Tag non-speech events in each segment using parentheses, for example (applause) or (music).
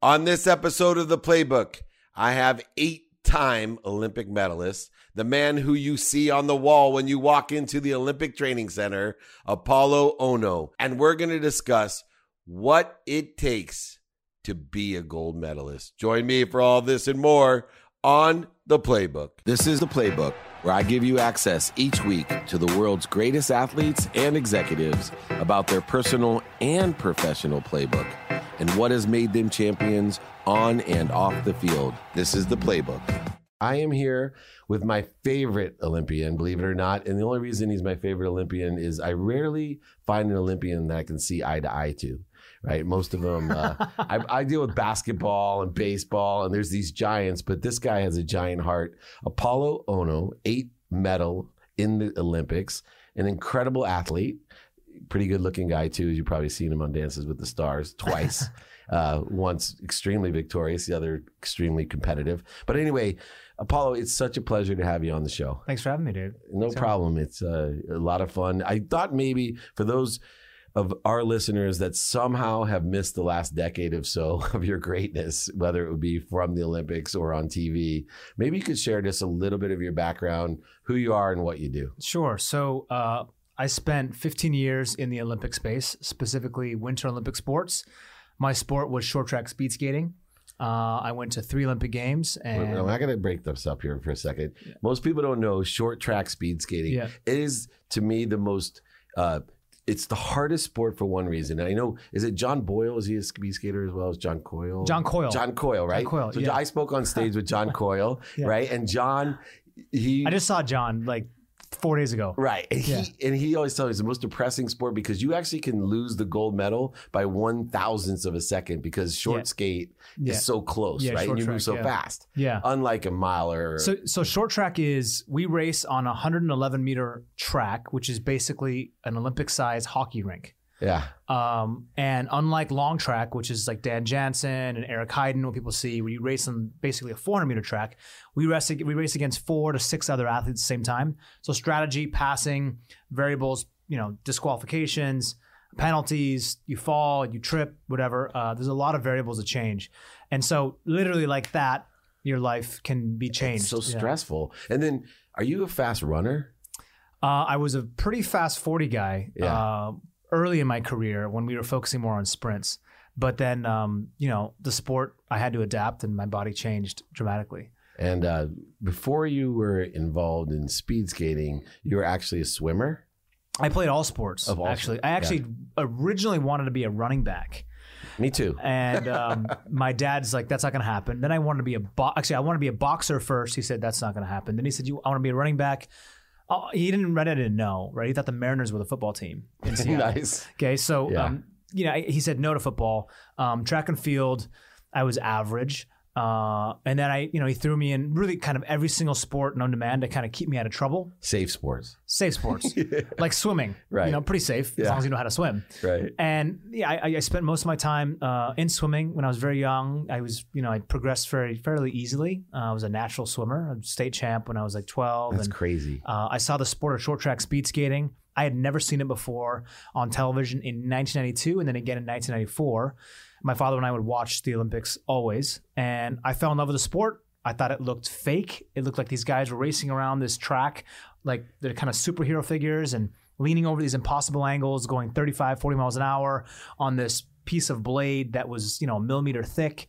On this episode of The Playbook, I have eight time Olympic medalist, the man who you see on the wall when you walk into the Olympic Training Center, Apolo Ohno. And we're going to discuss what it takes to be a gold medalist. Join me for all this and more on The Playbook. This is The Playbook, where I give you access each week to the world's greatest athletes and executives about their personal and professional playbook and what has made them champions on and off the field. This is The Playbook. I am here with my favorite Olympian, believe it or not. And the only reason he's my favorite Olympian is I rarely find an Olympian that I can see eye to eye to right? Most of them, uh, (laughs) I, I, deal with basketball and baseball, and there's these giants, but this guy has a giant heart. Apolo Ohno, eight medal in the Olympics, an incredible athlete, pretty good looking guy too. You've probably seen him on Dances with the Stars twice. (laughs) uh, once extremely victorious, the other extremely competitive. But anyway, Apolo, it's such a pleasure to have you on the show. Thanks for having me, dude. No Thanks problem. It's uh, a lot of fun. I thought maybe for those of our listeners that somehow have missed the last decade or so (laughs) of your greatness, whether it would be from the Olympics or on TV. Maybe you could share just a little bit of your background, who you are, and what you do. Sure. So, uh, I spent 15 years in the Olympic space, specifically Winter Olympic sports. My sport was short track speed skating. Uh, I went to three Olympic Games, and I'm not going to break this up here for a second. Yeah. Most people don't know short track speed skating. Yeah. It is to me the most uh, it's the hardest sport for one reason. I know, is it John Boyle? Is he a speed skater as well as John Coyle? John Coyle. John Coyle, right? John Coyle, so yeah. I spoke on stage with John (laughs) Coyle, yeah. right? And John, he. I just saw John like four days ago. Right. And yeah. he and he always tells me it's the most depressing sport because you actually can lose the gold medal by one thousandths of a second because short yeah. skate yeah. is so close, right? And you track, move so fast. Yeah. Unlike a miler. So so short track is we race on a 111 meter track, which is basically an Olympic size hockey rink. Yeah. Um, and unlike long track, which is like Dan Jansen and Eric Heiden, what people see, where you race on basically a 400 meter track, we race we race against four to six other athletes at the same time. So strategy, passing, variables, you know, disqualifications, penalties, you fall, you trip, whatever. Uh, there's a lot of variables that change, and so literally like that, your life can be changed. It's so stressful. Yeah. And then, are you a fast runner? Uh, I was a pretty fast 40 guy. Yeah. Uh, early in my career when we were focusing more on sprints. But then, um, you know, the sport, I had to adapt and my body changed dramatically. And uh, before you were involved in speed skating, you were actually a swimmer? I played all sports. Of all actually, I actually yeah. originally wanted to be a running back. Me too. And um, (laughs) my dad's like, "That's not going to happen." Then I wanted to be a bo- actually, I wanted to be a boxer first. He said, "That's not going to happen." Then he said, "You, I want to be a running back." Oh, he didn't read it didn't know, right? He thought the Mariners were the football team in (laughs) Seattle. nice. Okay, so yeah. um, you know, he said no to football. Um, track and field, I was average. Uh, and then I, you know, he threw me in really kind of every single sport known to man to kind of keep me out of trouble. Safe sports. Safe sports. (laughs) yeah. Like swimming. Right. You know, pretty safe yeah. as long as you know how to swim. Right. And yeah, I, I spent most of my time uh, in swimming when I was very young. I was, you know, I progressed very fairly easily. Uh, I was a natural swimmer, a state champ when I was like 12. That's and, crazy. Uh, I saw the sport of short track speed skating. I had never seen it before on television in 1992 and then again in 1994 my father and I would watch the Olympics always, and I fell in love with the sport. I thought it looked fake. It looked like these guys were racing around this track like they're kind of superhero figures and leaning over these impossible angles, going 35, 40 miles an hour on this piece of blade that was, you know, a millimeter thick.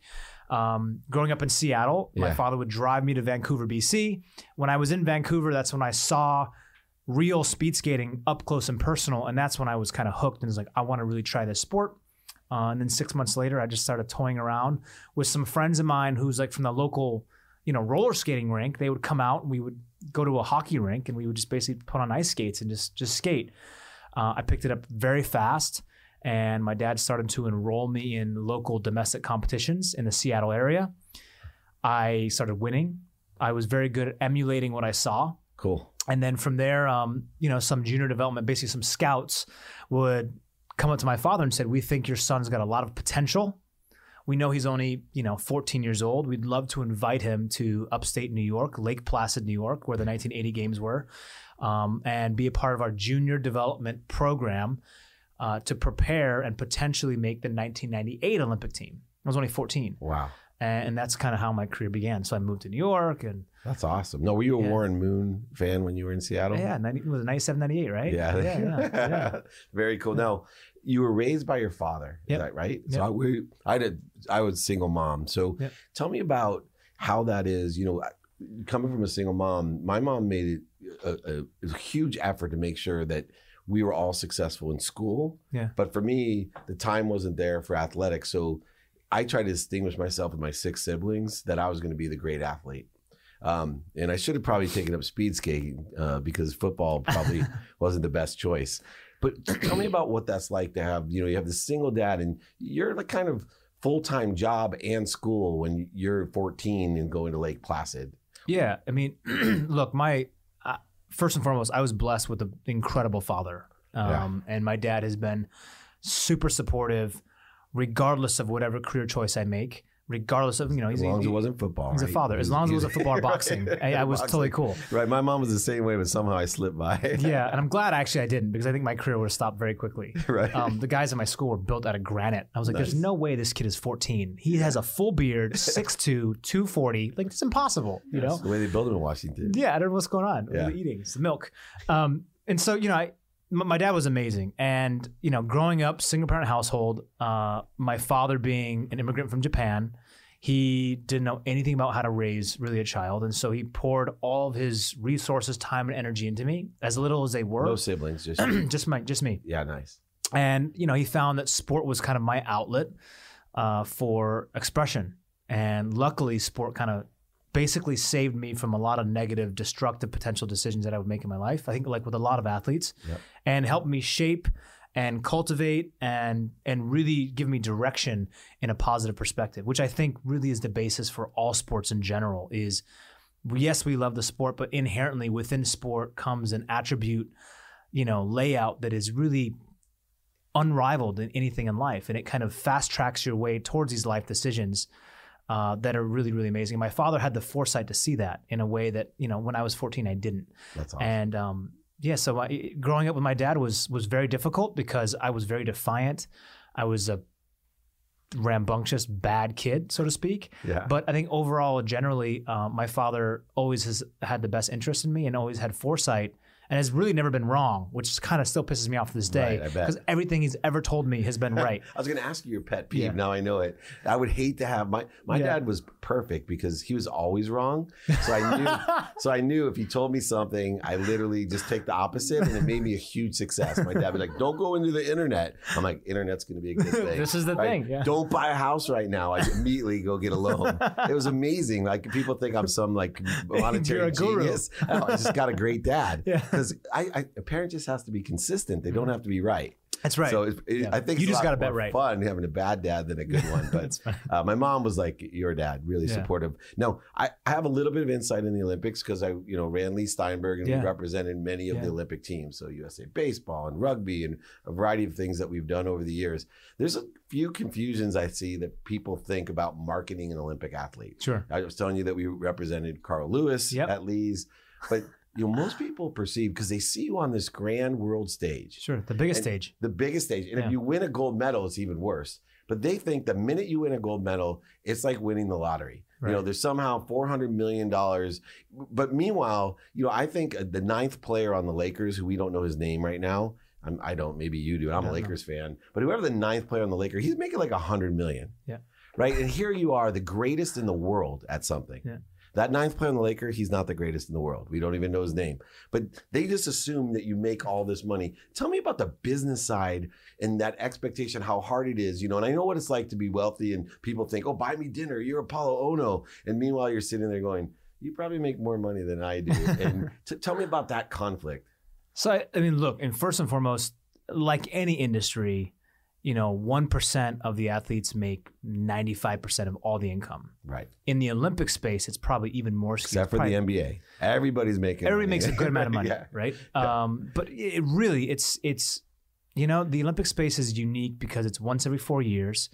Um, growing up in Seattle, yeah. my father would drive me to Vancouver, BC. When I was in Vancouver, that's when I saw real speed skating up close and personal. And that's when I was kind of hooked and was like, I want to really try this sport. Uh, and then six months later, I just started toying around with some friends of mine who's like from the local, you know, roller skating rink. They would come out and we would go to a hockey rink and we would just basically put on ice skates and just just skate. Uh, I picked it up very fast, and my dad started to enroll me in local domestic competitions in the Seattle area. I started winning. I was very good at emulating what I saw. Cool. And then from there, um, you know, some junior development, basically some scouts would come up to my father and said, "We think your son's got a lot of potential. We know he's only, you know, 14 years old. We'd love to invite him to upstate New York, Lake Placid, New York, where the 1980 games were, um, and be a part of our junior development program uh, to prepare and potentially make the 1998 Olympic team." I was only 14, Wow. And, and that's kind of how my career began. So I moved to New York, and That's awesome. No, were you a Yeah. Warren Moon fan when you were in Seattle? yeah, 90, was it 97, 98, right? Yeah. yeah, yeah. yeah. (laughs) Very cool. Now, you were raised by your father. Is Yep. that right? Yep. So I, we, I did. I was single mom. So Yep. tell me about how that is. You know, coming from a single mom, my mom made it a, a, a huge effort to make sure that we were all successful in school. Yeah. But for me, the time wasn't there for athletics. So I tried to distinguish myself with my six siblings that I was going to be the great athlete. Um, and I should have probably taken up speed skating uh, because football probably (laughs) wasn't the best choice. But tell me about what that's like to have, you know, you have this single dad and you're like kind of full time job and school when you're 14 and going to Lake Placid. Yeah, I mean, (clears throat) look, my uh, first and foremost, I was blessed with an incredible father, um, and my dad has been super supportive, regardless of whatever career choice I make. Regardless of you know, As long as he- it wasn't football. he's a father. As long as it was a football or boxing, (laughs) I, I was Boxing. totally cool. Right. My mom was the same way, but somehow I slipped by. (laughs) Yeah, and I'm glad actually I didn't because I think my career would have stopped very quickly. (laughs) right. Um, the guys in my school were built out of granite. I was like, there's no way this kid is 14. He has a full beard, 6'2", 240. Like, it's impossible, you know? the way they build them in Washington. Yeah, I don't know what's going on. Yeah. What eating? It's the milk. Um, and so, you know, I, my dad was amazing. And, you know, growing up, single parent household, uh, my father being an immigrant from Japan, he didn't know anything about how to raise really a child. And so he poured all of his resources, time, and energy into me, as little as they were. No siblings, just (clears throat) just my, just me yeah, nice. and you know he found that sport was kind of my outlet uh, for expression and luckily sport kind of basically saved me from a lot of negative destructive potential decisions that i would make in my life. I think like with a lot of athletes Yep. and helped me shape and cultivate and and really give me direction in a positive perspective which i think really is the basis for all sports in general is yes we love the sport but inherently within sport comes an attribute you know layout that is really unrivaled in anything in life. And it kind of fast tracks your way towards these life decisions uh, that are really really amazing my father had the foresight to see that in a way that you know when i was 14 i didn't That's awesome. and um, yeah so I, growing up with my dad was was very difficult because i was very defiant i was a rambunctious bad kid so to speak yeah. but I think overall, generally, uh, my father always has had the best interest in me and always had foresight and has really never been wrong, which kind of still pisses me off to this day Right, because everything he's ever told me has been (laughs) right. I was going to ask you your pet peeve. Yeah. Now I know it. I would hate to have my my Yeah. dad was perfect because he was always wrong. So I knew (laughs) so I knew if he told me something, I literally just take the opposite, and it made me a huge success. My dad would be like, "Don't go into the internet." I'm like, "Internet's going to be a good (laughs) thing." this is the right? thing. Yeah. Don't buy a house right now. I immediately go get a loan. it was amazing. Like people think I'm some like monetary genius. No, I just got a great dad. Yeah. Because I, I, a parent just has to be consistent. They don't have to be right. That's right. So it, Yeah. I think You it's just gotta bet more right. Fun having a bad dad than a good one. (laughs) But uh, my mom was like your dad, really Yeah. supportive. Now I, I have a little bit of insight in the Olympics because I you know ran Leigh Steinberg and Yeah. we represented many of the Olympic teams, so USA baseball and rugby and a variety of things that we've done over the years. There's a few confusions I see that people think about marketing an Olympic athlete. Sure. I was telling you that we represented Carl Lewis Yep. at Lee's, but you know most people perceive because they see you on this grand world stage Sure. The biggest stage. the biggest stage. And Yeah. if you win a gold medal, it's even worse. But they think the minute you win a gold medal, it's like winning the lottery. You know, there's somehow four hundred million dollars. But meanwhile, you know, I think uh, the ninth player on the Lakers, who we don't know his name right now. I'm, I don't. Maybe you do. I'm a don't know. Lakers fan. But whoever the ninth player on the Lakers, he's making like a hundred million. Yeah. Right. And here you are, the greatest in the world at something. Yeah. That ninth player on the Lakers, he's not the greatest in the world. We don't even know his name. But they just assume that you make all this money. Tell me about the business side and that expectation, how hard it is, you know. And I know what it's like to be wealthy and people think, oh, buy me dinner. You're Apolo Ohno. And meanwhile, you're sitting there going, you probably make more money than I do. (laughs) And t- tell me about that conflict. So I, I mean, look, and first and foremost, like any industry, you know, one percent of the athletes make ninety-five percent of all the income. Right. In the Olympic space, it's probably even more skewed. Except for the NBA. Everybody's making Everybody money. makes a good amount of (laughs) money, yeah. right? Um, but it really, it's it's you know, the Olympic space is unique because it's once every four years.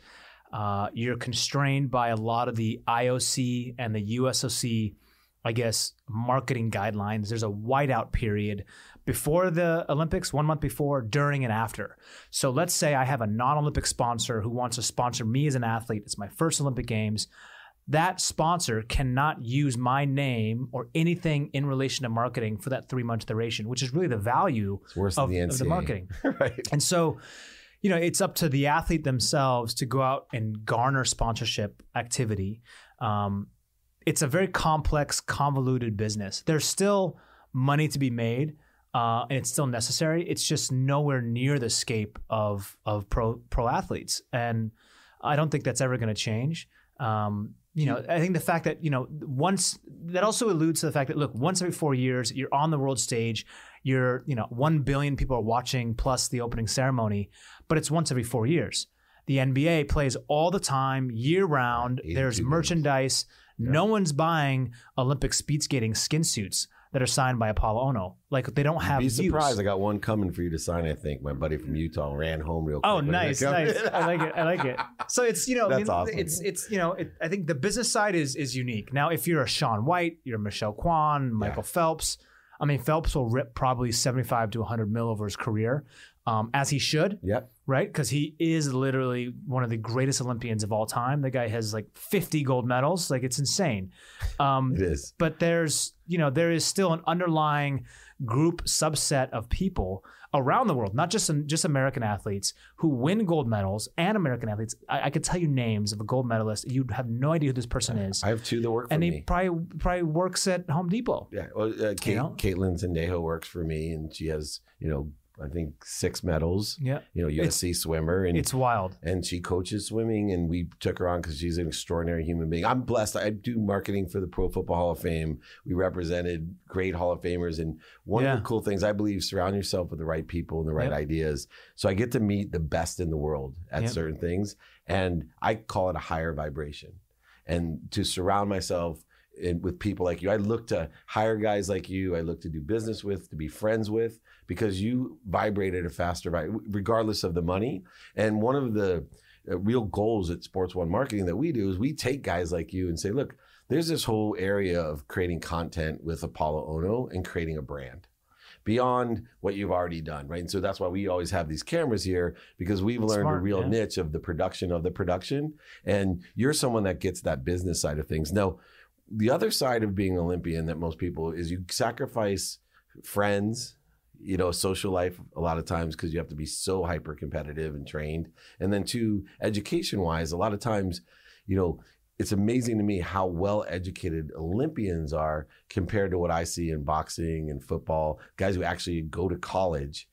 Uh, you're constrained by a lot of the IOC and the USOC I guess, marketing guidelines. There's a whiteout period before the Olympics, one month before, during, and after. So let's say I have a non Olympic sponsor who wants to sponsor me as an athlete. It's my first Olympic Games. That sponsor cannot use my name or anything in relation to marketing for that three month duration, which is really the value of, the of the marketing. (laughs) right. And so, you know, it's up to the athlete themselves to go out and garner sponsorship activity. Um, it's a very complex, convoluted business. There's still money to be made, uh, and it's still necessary. It's just nowhere near the scape of of pro pro athletes, and I don't think that's ever going to change. Um, you know, I think the fact that you know once that also alludes to the fact that look, once every four years, you're on the world stage. You're you know one billion people are watching plus the opening ceremony, but it's once every four years. The NBA plays all the time, year round. 82 There's games. Merchandise. No one's buying Olympic speed skating skin suits that are signed by Apolo Ohno. Like they don't have Be surprised. I got one coming for you to sign. I think my buddy from Utah ran home real quick. Oh, nice, nice. I like it. I like it. (laughs) So it's you know, I mean, awesome. it's it's you know, it, I think the business side is is unique. Now, if you're a Shaun White, you're Michelle Kwan, Michael Phelps. I mean, Phelps will rip probably 75 to 100 mil over his career, um, as he should, Yep. Right? Because he is literally one of the greatest Olympians of all time. The guy has like 50 gold medals. Like it's insane. Um, It is. but there's you know there is still an underlying group subset of people around the world not just just american athletes who win gold medals and american athletes i, I could tell you names of a gold medalist you'd have no idea who this person is I have two that work for and he me. probably probably works at home depot Yeah, well, uh, Kate, know? Kaitlin Sandeno works for me, and she has, you know, I think six medals. yeah You know, USC swimmer, and it's wild and she coaches swimming, and we took her on because she's an extraordinary human being. I'm blessed. I do marketing for the Pro Football Hall of Fame. We represented great Hall of Famers, and one Yeah. of the cool things I believe surround yourself with the right people and the right Yep. ideas. So I get to meet the best in the world at Yep. certain things, and I call it a higher vibration. And to surround myself with people like you, I look to hire guys like you. I look to do business with, to be friends with, because you vibrate at a faster regardless of the money. And one of the uh, real goals at Sports One Marketing that we do is we take guys like you and say, look, there's this whole area of creating content with Apolo Ohno and creating a brand beyond what you've already done, right? And so that's why we always have these cameras here because we've learned a real yeah. niche of the production of the production. And you're someone that gets that business side of things. Now, the other side of being Olympian that most people is you sacrifice friends, you know, social life a lot of times because you have to be so hyper competitive and trained. And then two, education wise, a lot of times, you know, it's amazing to me how well educated Olympians are compared to what I see in boxing and football, guys who actually go to college.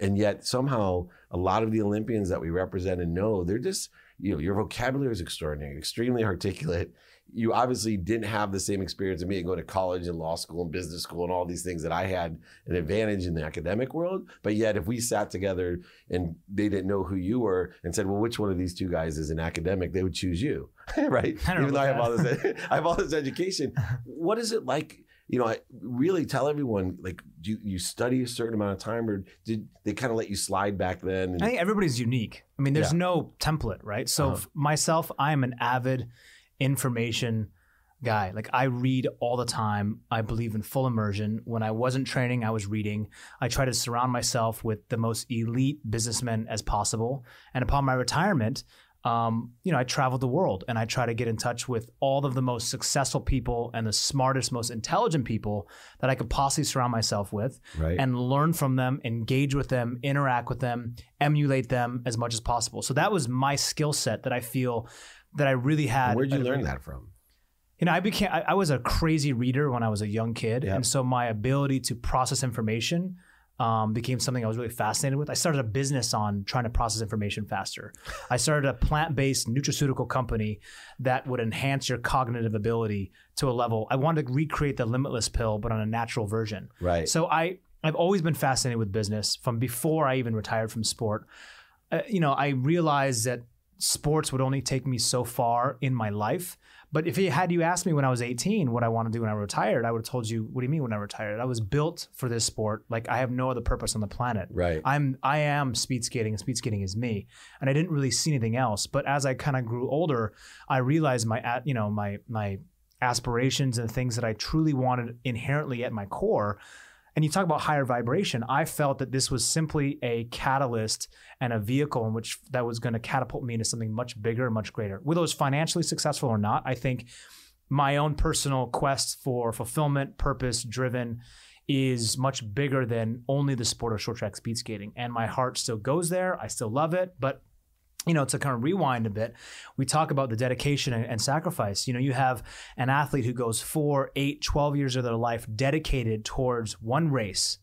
And yet somehow a lot of the Olympians that we represent and know, they're just, you know, your vocabulary is extraordinary, extremely (laughs) articulate. You obviously didn't have the same experience of me going to college and law school and business school and all these things that I had an advantage in the academic world. But yet if we sat together and they didn't know who you were and said, well, which one of these two guys is an academic, they would choose you. (laughs) right? I don't Even though I have about all this (laughs) I have all this education. What is it like? You know, I really tell everyone like, do you, you study a certain amount of time, or did they kind of let you slide back then? And, I think everybody's unique. I mean, there's Yeah. no template, right? So Uh-huh. myself, I am an avid information guy. Like I read all the time. I believe in full immersion. When I wasn't training, I was reading. I try to surround myself with the most elite businessmen as possible. And upon my retirement, um, you know, I traveled the world and I try to get in touch with all of the most successful people and the smartest, most intelligent people that I could possibly surround myself with right? and learn from them, engage with them, interact with them, emulate them as much as possible. So that was my skill set that I feel that I really had. where'd you learn that from? You know, I became I, I was a crazy reader when I was a young kid, Yeah. and so my ability to process information um, became something I was really fascinated with. I started a business on trying to process information faster. I started a plant-based nutraceutical company that would enhance your cognitive ability to a level. I wanted to recreate the limitless pill, but on a natural version. Right. So I I've always been fascinated with business from before I even retired from sport. Uh, you know, I realized that sports would only take me so far in my life. But if you had you asked me when I was 18 what I want to do when I retired, I would have told you, "What do you mean when I retired? I was built for this sport. Like I have no other purpose on the planet. Right. I'm I am speed skating and speed skating is me. And I didn't really see anything else. But as I kind of grew older, I realized my at you know my my aspirations and things that I truly wanted inherently at my core. And you talk about higher vibration. I felt that this was simply a catalyst and a vehicle in which that was going to catapult me into something much bigger and much greater. Whether it was financially successful or not, I think my own personal quest for fulfillment, purpose driven is much bigger than only the sport of short track speed skating. And my heart still goes there. I still love it. But you know, to kind of rewind a bit, we talk about the dedication and, and, sacrifice. You know, you have an athlete who goes four, eight, 12 years of their life dedicated towards one race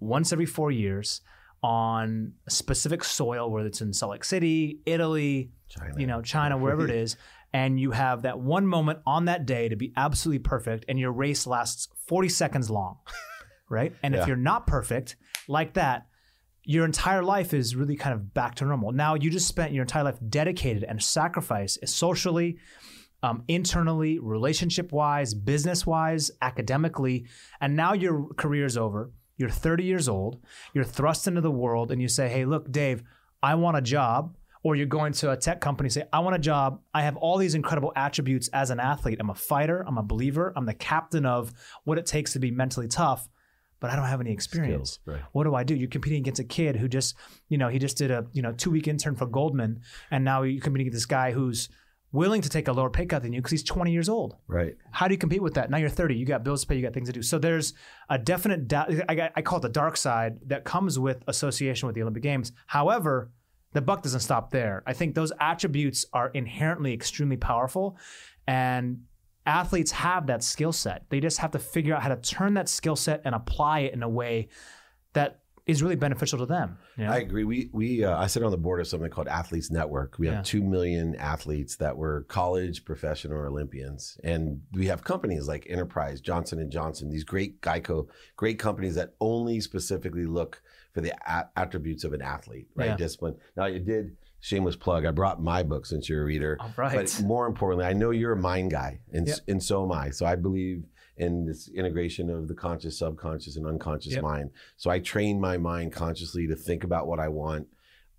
once every four years on a specific soil, whether it's in Salt Lake City, Italy, China. you know, China, wherever it (laughs) is. And you have that one moment on that day to be absolutely perfect, and your race lasts 40 seconds long, (laughs) right? And yeah. if you're not perfect like that, your entire life is really kind of back to normal. Now you just spent your entire life dedicated and sacrificed socially, um, internally, relationship wise, business wise, academically, and now your career is over. You're 30 years old. You're thrust into the world, and you say, "Hey, look, Dave, I want a job." Or you're going to a tech company, say, "I want a job. I have all these incredible attributes as an athlete. I'm a fighter. I'm a believer. I'm the captain of what it takes to be mentally tough." But I don't have any experience. Skills, right. What do I do? You're competing against a kid who just, you know, he just did a, you know, two week intern for Goldman, and now you're competing against this guy who's willing to take a lower pay cut than you because he's 20 years old. Right. How do you compete with that? Now you're 30. You got bills to pay. You got things to do. So there's a definite, da- I, I call it the dark side that comes with association with the Olympic Games. However, the buck doesn't stop there. I think those attributes are inherently extremely powerful, and athletes have that skill set. They just have to figure out how to turn that skill set and apply it in a way that is really beneficial to them. You know? I agree. We we uh, I sit on the board of something called Athletes Network. We have yeah. two million athletes that were college, professional, or Olympians, and we have companies like Enterprise, Johnson and Johnson, these great Geico, great companies that only specifically look for the a- attributes of an athlete, right? Yeah. Discipline. Now you did shameless plug. I brought my book since you're a reader. All right. But more importantly, I know you're a mind guy, and yep. and so am I. So I believe in this integration of the conscious, subconscious, and unconscious yep. mind. So I train my mind consciously to think about what I want,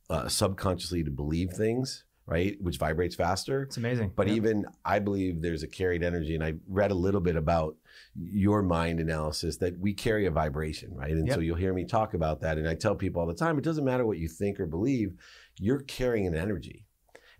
uh, subconsciously to believe things. Right, which vibrates faster. It's amazing. But yep. even I believe there's a carried energy, and I read a little bit about your mind analysis that we carry a vibration, right? And so you'll hear me talk about that, and I tell people all the time, it doesn't matter what you think or believe you're carrying an energy.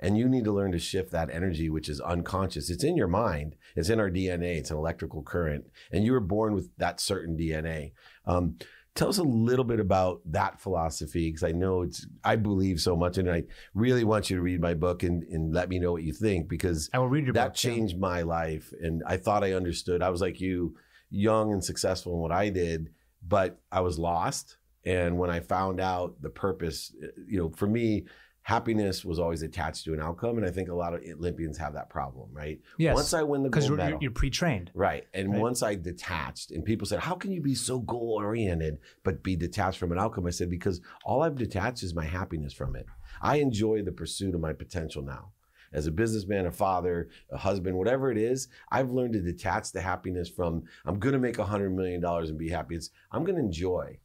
And you need to learn to shift that energy, which is unconscious. It's in your mind. It's in our DNA. It's an electrical current. And you were born with that certain DNA. Um, tell us a little bit about that philosophy, because I know it's, I believe so much. And I really want you to read my book and, and let me know what you think, because I will read your that book, changed yeah. my life. And I thought I understood. I was like you, young and successful in what I did, but I was lost and when I found out the purpose, eh, you know, for me, happiness was always attached to an outcome, and I think a lot of Olympians have that problem, right? Yes. Once I win the gold you're, medal, you're pre-trained, right? And right. once I detached, and people said, "How can you be so goal-oriented but be detached from an outcome?" I said, "Because all I've detached is my happiness from it. I enjoy the pursuit of my potential now." As a businessman, a father, a husband, whatever it is, I've learned to detach the happiness from I'm going to make a hundred million dollars and be happy. It's I'm going to enjoy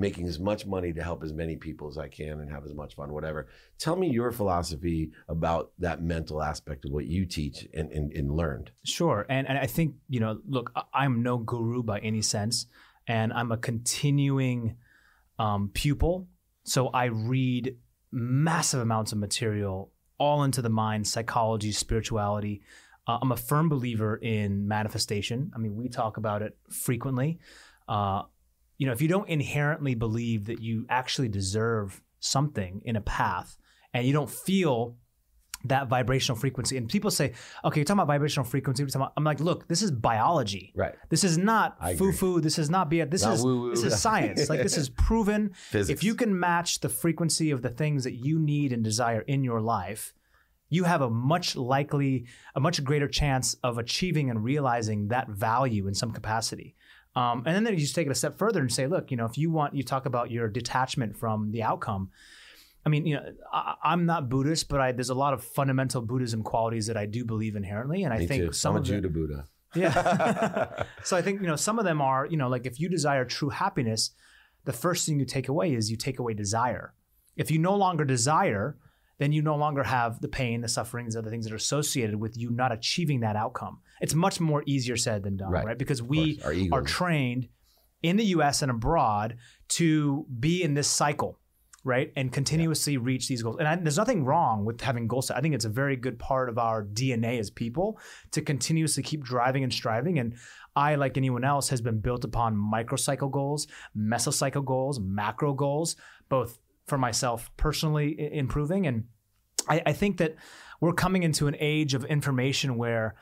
making as much money to help as many people as I can and have as much fun, whatever. Tell me your philosophy about that mental aspect of what you teach and, and, and learned. Sure. And, and I think, you know, look, I'm no guru by any sense, and I'm a continuing um, pupil. So I read massive amounts of material all into the mind, psychology, spirituality. Uh, I'm a firm believer in manifestation. I mean, we talk about it frequently. Uh, you know, if you don't inherently believe that you actually deserve something in a path and you don't feel that vibrational frequency. And people say, okay, you're talking about vibrational frequency. I'm like, look, this is biology. Right. This is not foo foo. This is not be This not is woo-woo. this is science. like this is (laughs) proven. Physics. If you can match the frequency of the things that you need and desire in your life, you have a much likely, a much greater chance of achieving and realizing that value in some capacity. Um, and then you just take it a step further and say, look, you know, if you want, you talk about your detachment from the outcome. I mean, you know, I, am not Buddhist, but I, there's a lot of fundamental Buddhism qualities that I do believe inherently, and I Me think too. some I'm of a Jew to Buddha. (laughs) Yeah. (laughs) so I think you know some of them are you know like if you desire true happiness, the first thing you take away is you take away desire. If you no longer desire, then you no longer have the pain, the sufferings, other things that are associated with you not achieving that outcome. It's much more easier said than done, Right. right? Because we course. Are trained in the US and abroad to be in this cycle, right? And continuously reach these goals. And I, there's nothing wrong with having goals. set. I think it's a very good part of our DNA as people to continuously keep driving and striving. And I, like anyone else, has been built upon microcycle goals, mesocycle goals, macro goals, both for myself personally improving. And I, I think that we're coming into an age of information where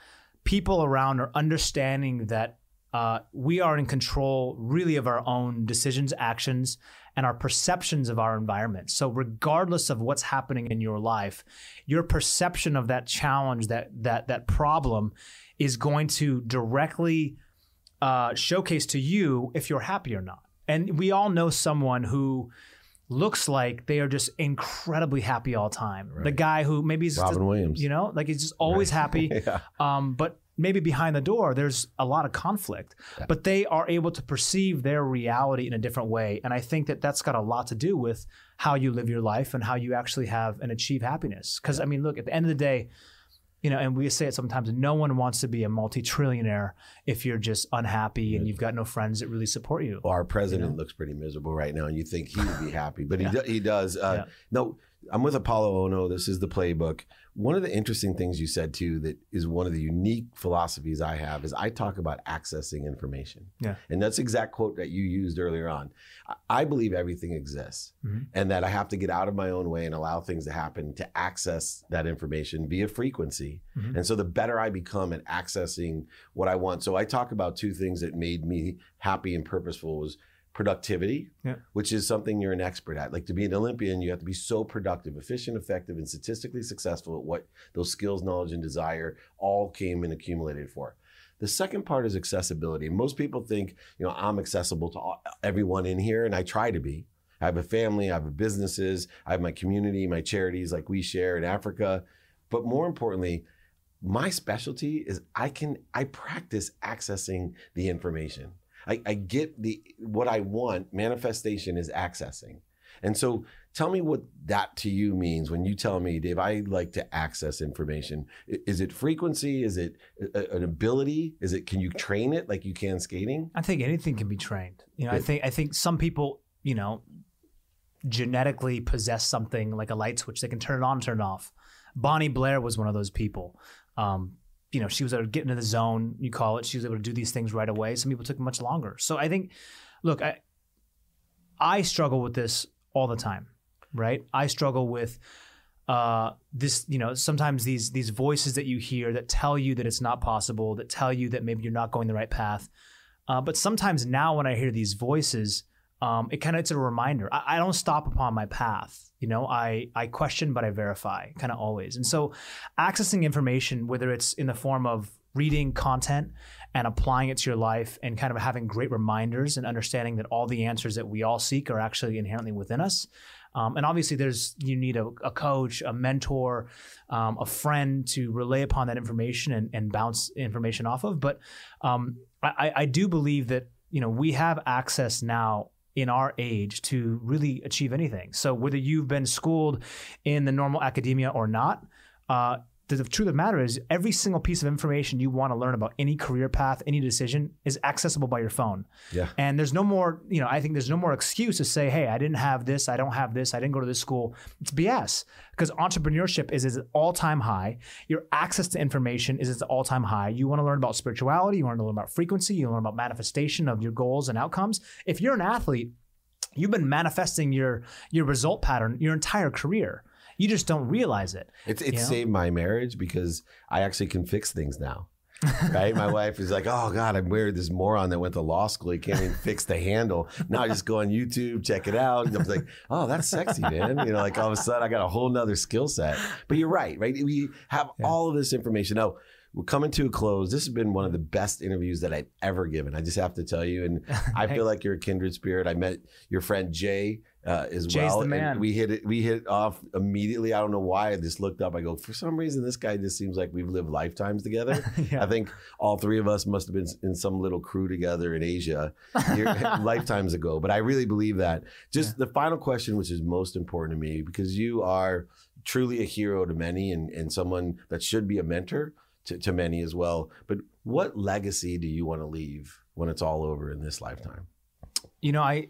people around are understanding that uh, we are in control really of our own decisions, actions, and our perceptions of our environment. So, regardless of what's happening in your life, your perception of that challenge, that that that problem, is going to directly uh, showcase to you if you're happy or not. And we all know someone who looks like they are just incredibly happy all the time. The guy who maybe he's Robin Williams. you know, like he's just always (laughs) happy. Yeah. Um, but maybe behind the door, there's a lot of conflict. But they are able to perceive their reality in a different way, and I think that that's got a lot to do with how you live your life and how you actually have and achieve happiness. Because I mean, look, at the end of the day. You know, and we say it sometimes. No one wants to be a multi-trillionaire if you're just unhappy and you've got no friends that really support you. Well, our president looks pretty miserable right now, and you think he would be happy, but he do, he does. Uh, No, I'm with Apolo Ohno. This is the playbook. One of the interesting things you said too that is one of the unique philosophies I have is I talk about accessing information. Yeah. and that's the exact quote that you used earlier on. I- believe everything exists, Mhm. and that I have to get out of my own way and allow things to happen to access that information via frequency. Mhm. And so the better I become at accessing what I want. So I talk about two things that made me happy and purposeful was productivity, Yeah. which is something you're an expert at. Like to be an Olympian, you have to be so productive, efficient, effective, and statistically successful at what those skills, knowledge, and desire all came and accumulated for. The second part is accessibility. Most people think, you know, I'm accessible to all, everyone in here, and I try to be. I have a family, I have businesses, I have my community, my charities like we share in Africa. But more importantly, my specialty is I can I practice accessing the information. I, I get the what I want. Manifestation is accessing. And so tell me what that to you means when you tell me, Dave, I like to access information. Is it frequency? Is it a- an ability? Is it can you train it like you can skating? I think anything can be trained. You know, I think I think some people, you know, genetically possess something like a light switch. They can turn it on, turn it off. Bonnie Blair was one of those people. Um, you know, she was able to get into the zone, you call it. She was able to do these things right away. Some people took much longer. So I think, look, I I struggle with this all the time, right? I struggle with uh, this, you know, sometimes these these voices that you hear that tell you that it's not possible, that tell you that maybe you're not going the right path. Uh, but sometimes now when I hear these voices, um, it kind of it's a reminder. I, I don't stop upon my path. You know, I I question but I verify, kind of always. And so, accessing information, whether it's in the form of reading content and applying it to your life, and kind of having great reminders and understanding that all the answers that we all seek are actually inherently within us. Um, and obviously, there's you need a, a coach, a mentor, um, a friend to relay upon that information and, and bounce information off of. But um, I, I do believe that you know we have access now in our age to really achieve anything. So whether you've been schooled in the normal academia or not, uh, the, the truth of the matter is every single piece of information you want to learn about any career path, any decision is accessible by your phone. Yeah. And there's no more, you know, I think there's no more excuse to say, hey, I didn't have this, I don't have this, I didn't go to this school. It's BS because entrepreneurship is at all time high. Your access to information is at all time high. You want to learn about spirituality, you want to learn about frequency, you learn about manifestation of your goals and outcomes. If you're an athlete, you've been manifesting your your result pattern your entire career. You just don't realize it. It's it You know? saved my marriage because I actually can fix things now. Right? my wife is like, "Oh God, I'm married this moron that went to law school. He can't even fix the handle." Now I just go on YouTube, check it out. And I was like, "Oh, that's sexy, man." You know, like all of a sudden I got a whole nother skill set. But you're right, right? We have all of this information Oh, We're coming to a close. This has been one of the best interviews that I've ever given. I just have to tell you, and (laughs) I feel like you're a kindred spirit. I met your friend Jay uh, as Jay's well. the and we hit it. We hit off immediately. I don't know why. I just looked up. I go, for some reason, this guy just seems like we've lived lifetimes together. (laughs) Yeah. I think all three of us must have been in some little crew together in Asia (laughs) (laughs) lifetimes ago. But I really believe that. Just the final question, which is most important to me, because you are truly a hero to many and, and someone that should be a mentor to, to many as well. But what legacy do you want to leave when it's all over in this lifetime? You know, I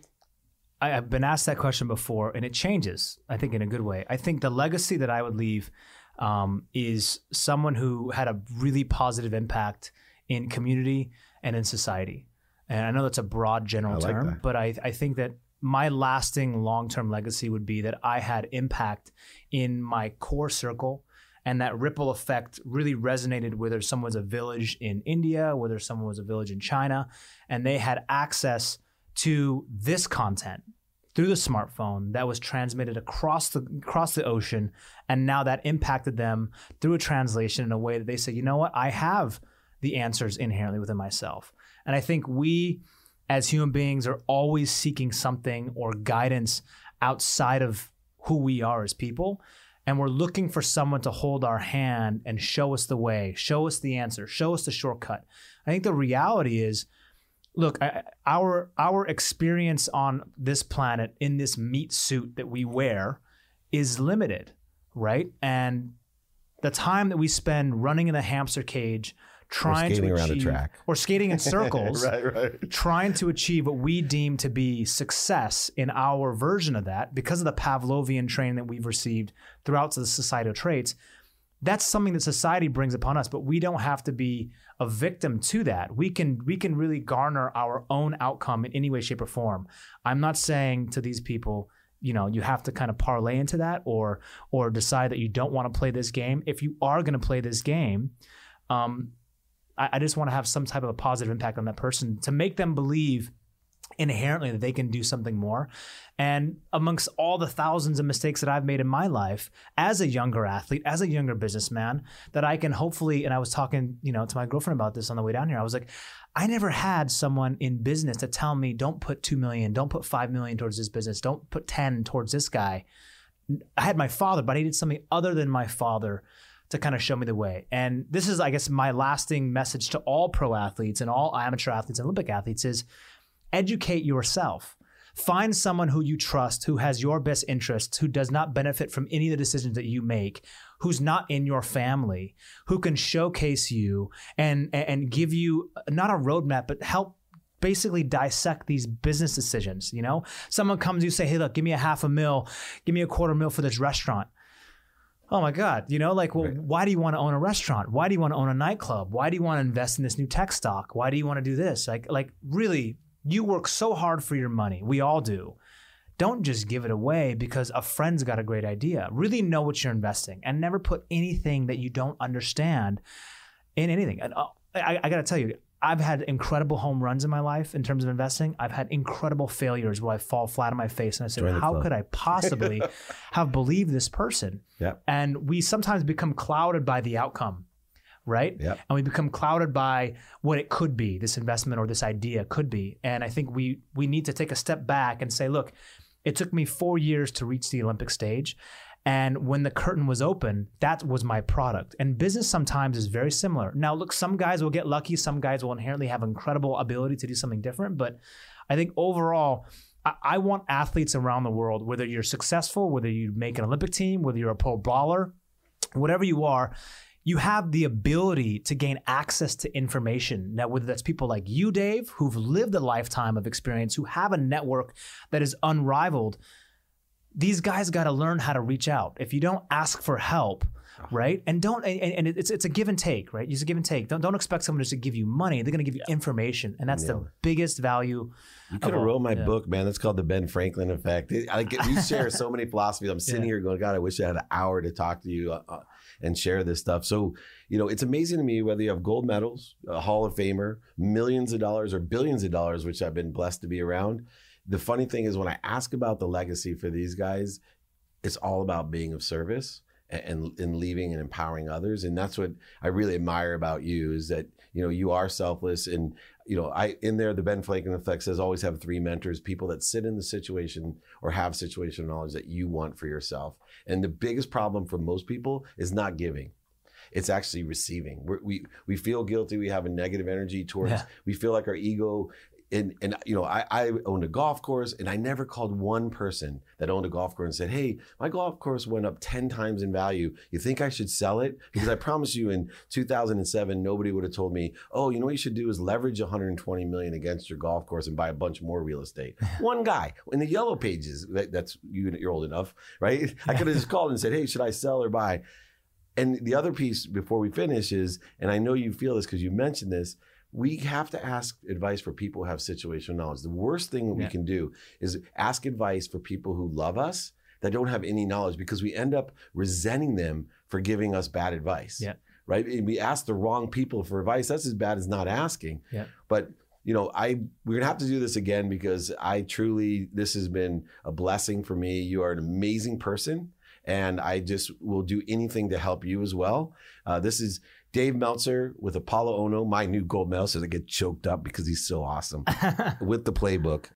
I have been asked that question before, and it changes. I think in a good way. I think the legacy that I would leave um, is someone who had a really positive impact in community and in society. And I know that's a broad general like term, that. but I, I think that my lasting long term legacy would be that I had impact in my core circle. And that ripple effect really resonated whether someone was a village in India, whether someone was a village in China, and they had access to this content through the smartphone that was transmitted across the across the ocean and now that impacted them through a translation in a way that they say you know what? I have the answers inherently within myself. And I think we as human beings are always seeking something or guidance outside of who we are as people and we're looking for someone to hold our hand and show us the way show us the answer show us the shortcut. I think the reality is look I, our our experience on this planet in this meat suit that we wear is limited right and the time that we spend running in a hamster cage trying to achieve track. or skating in (laughs) circles right. trying to achieve what we deem to be success in our version of that because of the Pavlovian training that we've received throughout the societal traits. That's something that society brings upon us, but we don't have to be a victim to that. We can we can really garner our own outcome in any way, shape, or form. I'm not saying to these people, you know, you have to kind of parlay into that or or decide that you don't want to play this game. If you are going to play this game, um, I, I just want to have some type of a positive impact on that person to make them believe inherently that they can do something more. And amongst all the thousands of mistakes that I've made in my life as a younger athlete, as a younger businessman, that I can hopefully, and I was talking, you know, to my girlfriend about this on the way down here. I was like, I never had someone in business to tell me, don't put two million, don't put five million towards this business, don't put 10 towards this guy. I had my father, but I needed something other than my father to kind of show me the way. And this is, I guess, my lasting message to all pro athletes and all amateur athletes and Olympic athletes is educate yourself. Find someone who you trust, who has your best interests, who does not benefit from any of the decisions that you make, who's not in your family, who can showcase you and and give you not a roadmap, but help basically dissect these business decisions. You know, someone comes, you say, "Hey, look, give me a half a mil, give me a quarter mil for this restaurant." Oh my God, you know, like, well, Right. why do you want to own a restaurant? Why do you want to own a nightclub? Why do you want to invest in this new tech stock? Why do you want to do this? Like, like really, you work so hard for your money. We all do. Don't just give it away because a friend's got a great idea. Really know what you're investing and never put anything that you don't understand in anything. And uh, I, I got to tell you, I've had incredible home runs in my life in terms of investing. I've had incredible failures where I fall flat on my face and I say, how club." could I possibly (laughs) have believed this person? Yep. And we sometimes become clouded by the outcome, right? Yep. And we become clouded by what it could be, this investment or this idea could be. And I think we we need to take a step back and say, look, it took me four years to reach the Olympic stage. And when the curtain was open, that was my product. And business sometimes is very similar. Now, look, some guys will get lucky, some guys will inherently have incredible ability to do something different. But I think overall, I, want athletes around the world, whether you're successful, whether you make an Olympic team, whether you're a pro brawler, whatever you are, you have the ability to gain access to information. Now, whether that's people like you, Dave, who've lived a lifetime of experience, who have a network that is unrivaled, these guys got to learn how to reach out. If you don't ask for help, right, and don't, and, and it's it's a give and take, right? It's a give and take. Don't don't expect someone just to give you money. They're going to give you information, and that's Nailed the biggest value. You could have wrote my yeah. book, man. That's called the Ben Franklin effect. It- I get, you share so many philosophies. I'm (laughs) sitting Yeah. here going, God, I wish I had an hour to talk to you uh, uh, and share this stuff. So, you know, it's amazing to me whether you have gold medals, a Hall of Famer, millions of dollars, or billions of dollars, which I've been blessed to be around. The funny thing is, when I ask about the legacy for these guys, it's all about being of service and, and, leaving and empowering others. And that's what I really admire about you is that, you know, you are selfless and you know, I in there the Ben Franklin effect says always have three mentors, people that sit in the situation or have situational knowledge that you want for yourself. And the biggest problem for most people is not giving. It's actually receiving. We're, we we feel guilty. We have a negative energy towards. Yeah. We feel like our ego and and you know, I, I owned a golf course, and I never called one person that owned a golf course and said, "Hey, my golf course went up ten times in value. You think I should sell it?" (laughs) Because I promise you, in 2007, nobody would have told me, "Oh, you know what you should do is leverage 120 million against your golf course and buy a bunch more real estate." (laughs) one guy in the yellow pages. That, that's you. You're old enough, right? (laughs) I could have just called and said, "Hey, should I sell or buy?" And the other piece before we finish is, and I know you feel this because you mentioned this, we have to ask advice for people who have situational knowledge. The worst thing we Yeah. can do is ask advice for people who love us that don't have any knowledge because we end up resenting them for giving us bad advice. Yeah. Right? And we ask the wrong people for advice. That's as bad as not asking. Yeah. But you know, I we're gonna have to do this again because I truly this has been a blessing for me. You are an amazing person, and I just will do anything to help you as well. Uh, this is Dave Meltzer with Apolo Ohno, my new gold medalist. So I get choked up because he's so awesome (laughs) with the playbook.